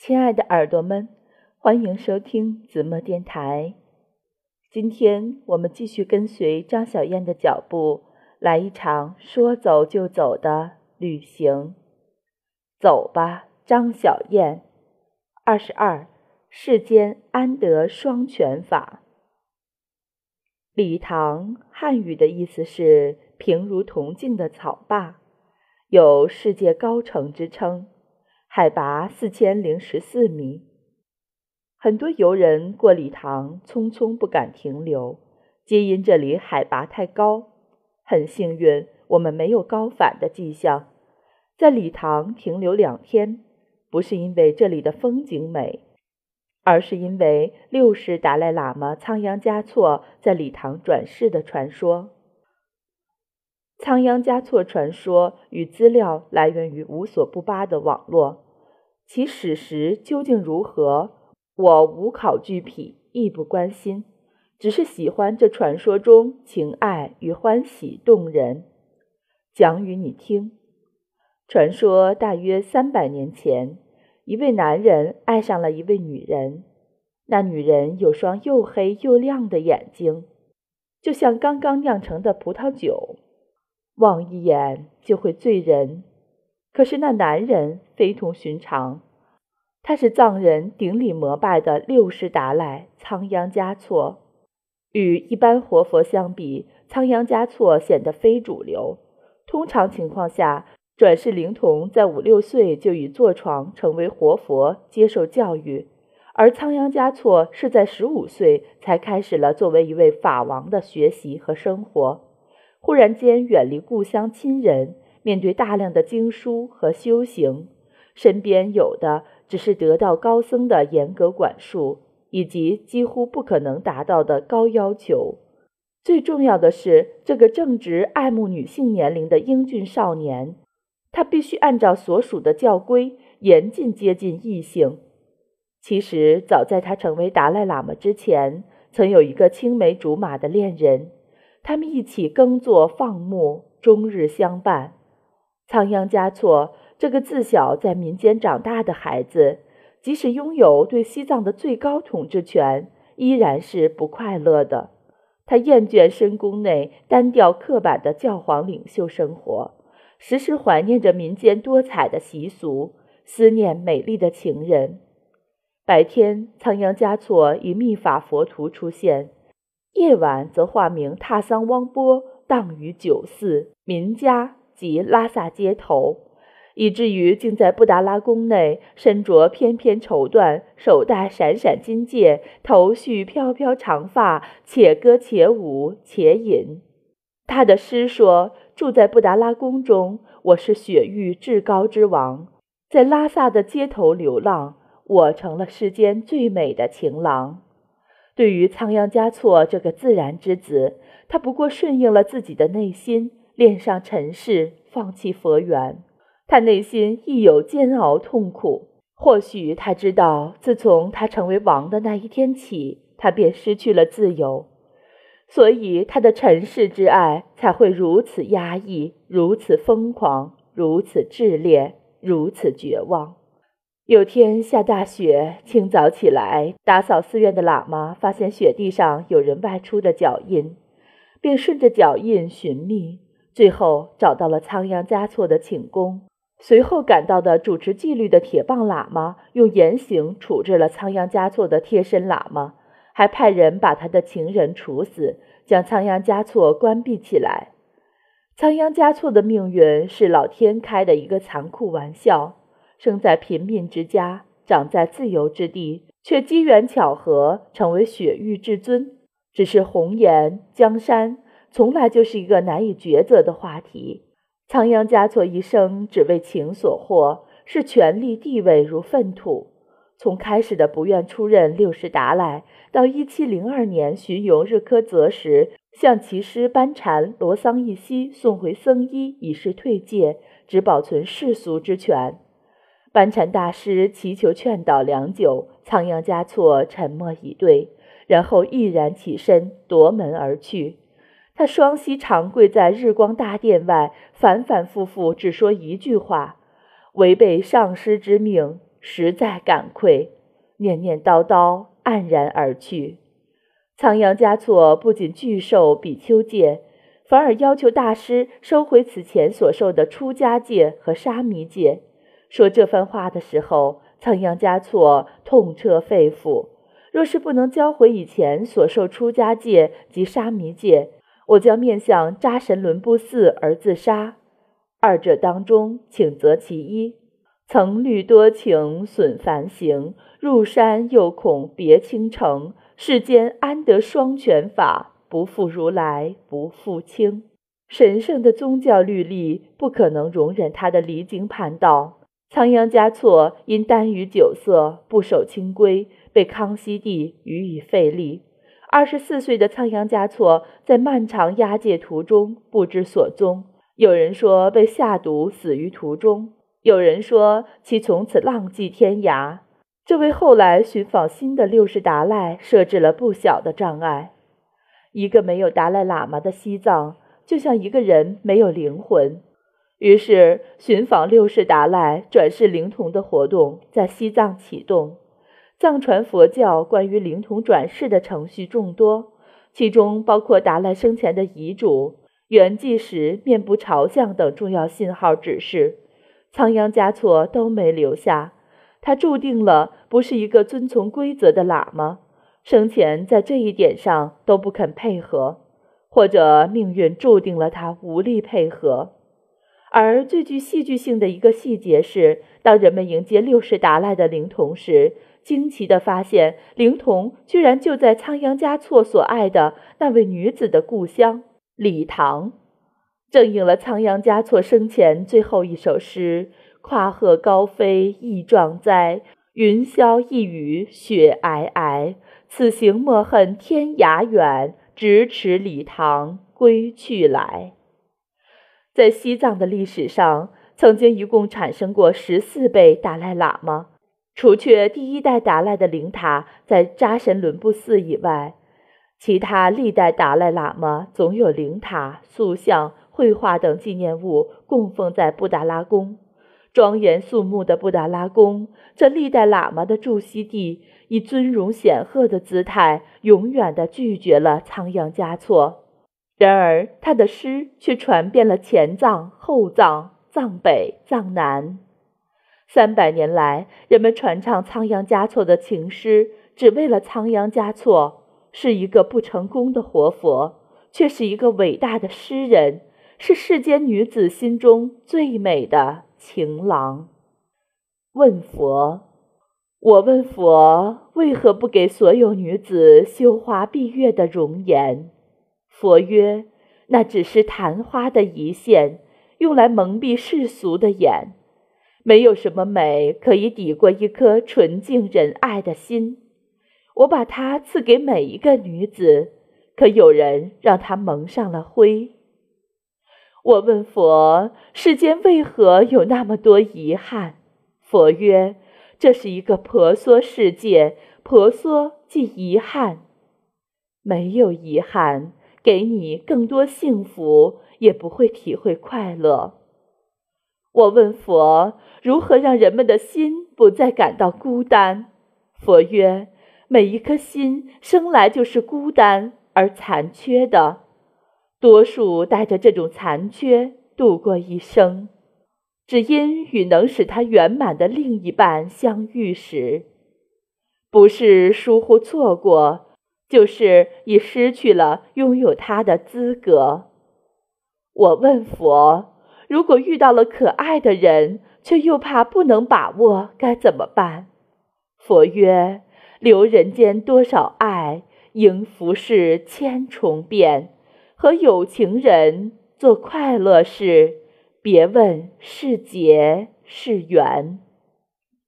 亲爱的耳朵们，欢迎收听子墨电台。今天我们继续跟随张小燕的脚步，来一场说走就走的旅行。走吧，张小燕。二十二，世间安得双全法。礼堂汉语的意思是平如铜镜的草坝，有世界高城之称。海拔四千零十四米，很多游人过礼堂匆匆不敢停留，皆因这里海拔太高。很幸运，我们没有高反的迹象。在礼堂停留两天，不是因为这里的风景美，而是因为六世达赖喇嘛仓央嘉措在礼堂转世的传说。仓央嘉措传说与资料来源于无所不巴的网络，其史实究竟如何，我无考据癖，亦不关心，只是喜欢这传说中情爱与欢喜动人。讲与你听。传说大约三百年前，一位男人爱上了一位女人，那女人有双又黑又亮的眼睛，就像刚刚酿成的葡萄酒。望一眼就会醉人，可是那男人非同寻常，他是藏人顶礼膜拜的六世达赖仓央嘉措。与一般活佛相比，仓央嘉措显得非主流。通常情况下，转世灵童在五六岁就已坐床成为活佛，接受教育，而仓央嘉措是在十五岁才开始了作为一位法王的学习和生活。忽然间远离故乡亲人，面对大量的经书和修行，身边有的只是得道高僧的严格管束，以及几乎不可能达到的高要求。最重要的是，这个正值爱慕女性年龄的英俊少年，他必须按照所属的教规严禁接近异性。其实，早在他成为达赖喇嘛之前，曾有一个青梅竹马的恋人。他们一起耕作放牧，终日相伴。仓央嘉措这个自小在民间长大的孩子，即使拥有对西藏的最高统治权，依然是不快乐的。他厌倦深宫内单调刻板的教皇领袖生活，时时怀念着民间多彩的习俗，思念美丽的情人。白天，仓央嘉措以密法佛徒出现。夜晚则化名踏桑汪波，荡于酒肆、民家及拉萨街头，以至于竟在布达拉宫内身着翩翩绸缎，手戴闪闪金戒，头蓄飘飘长发，且歌且舞且饮。他的诗说：“住在布达拉宫中，我是雪域至高之王；在拉萨的街头流浪，我成了世间最美的情郎。”对于仓央嘉措这个自然之子，他不过顺应了自己的内心，恋上尘世，放弃佛缘。他内心亦有煎熬痛苦。或许他知道，自从他成为王的那一天起，他便失去了自由，所以他的尘世之爱才会如此压抑，如此疯狂，如此炽烈，如此绝望。有天下大雪，清早起来打扫寺院的喇嘛发现雪地上有人外出的脚印，便顺着脚印寻觅，最后找到了仓央嘉措的寝宫。随后赶到的主持纪律的铁棒喇嘛用严刑处置了仓央嘉措的贴身喇嘛，还派人把他的情人处死，将仓央嘉措关闭起来。仓央嘉措的命运是老天开的一个残酷玩笑。生在贫民之家，长在自由之地，却机缘巧合成为雪域至尊。只是红颜江山，从来就是一个难以抉择的话题。仓央嘉措一生只为情所惑，视权力地位如粪土。从开始的不愿出任六世达赖，到一七零二年巡游日喀则时，向其师班禅罗桑一西送回僧衣，以示退戒，只保存世俗之权。班禅大师祈求劝导良久，仓央嘉措沉默以对，然后毅然起身夺门而去。他双膝长跪在日光大殿外，反反复复只说一句话：“违背上师之命，实在感愧，念念叨叨，黯然而去。仓央嘉措不仅拒受比丘戒，反而要求大师收回此前所受的出家戒和沙弥戒。说这番话的时候，仓央嘉措痛彻肺腑。若是不能交回以前所受出家戒及沙弥戒，我将面向扎神伦布寺而自杀。二者当中，请择其一。曾虑多情损繁行，入山又恐别倾城。世间安得双全法？不负如来不负卿。神圣的宗教律例不可能容忍他的离经叛道。仓央嘉措因耽于酒色，不守清规，被康熙帝予以废立。二十四岁的仓央嘉措在漫长押解途中不知所踪。有人说被下毒死于途中，有人说其从此浪迹天涯。这为后来寻访新的六世达赖设置了不小的障碍。一个没有达赖喇嘛的西藏，就像一个人没有灵魂。于是，寻访六世达赖转世灵童的活动在西藏启动。藏传佛教关于灵童转世的程序众多，其中包括达赖生前的遗嘱、圆寂时面部朝向等重要信号指示。仓央嘉措都没留下。他注定了不是一个遵从规则的喇嘛，生前在这一点上都不肯配合，或者命运注定了他无力配合。而最具戏剧性的一个细节是，当人们迎接六世达赖的灵童时，惊奇地发现灵童居然就在仓央嘉措所爱的那位女子的故乡理塘，正应了仓央嘉措生前最后一首诗。跨鹤高飞意壮哉，云霄一雨雪皑皑。此行莫恨天涯远，咫尺礼堂归去来。在西藏的历史上，曾经一共产生过十四辈达赖喇嘛，除却第一代达赖的灵塔在扎什伦布寺以外，其他历代达赖喇嘛总有灵塔、塑像、绘画等纪念物供奉在布达拉宫。庄严肃穆的布达拉宫，这历代喇嘛的驻锡地，以尊荣显赫的姿态，永远地拒绝了仓央嘉措。然而，他的诗却传遍了前藏、后藏、藏北、藏南。三百年来，人们传唱仓央嘉措的情诗，只为了仓央嘉措是一个不成功的活佛，却是一个伟大的诗人，是世间女子心中最美的。情郎问佛：“我问佛，为何不给所有女子羞花闭月的容颜？”佛曰：“那只是昙花的一现，用来蒙蔽世俗的眼。没有什么美可以抵过一颗纯净仁爱的心。我把它赐给每一个女子，可有人让它蒙上了灰。”我问佛：世间为何有那么多遗憾？佛曰：这是一个婆娑世界，婆娑即遗憾。没有遗憾，给你更多幸福，也不会体会快乐。我问佛：如何让人们的心不再感到孤单？佛曰：每一颗心生来就是孤单而残缺的。多数带着这种残缺度过一生，只因与能使他圆满的另一半相遇时，不是疏忽错过，就是已失去了拥有他的资格。我问佛：如果遇到了可爱的人，却又怕不能把握，该怎么办？佛曰：留人间多少爱，迎浮世千重变。和有情人做快乐事，别问是劫是缘。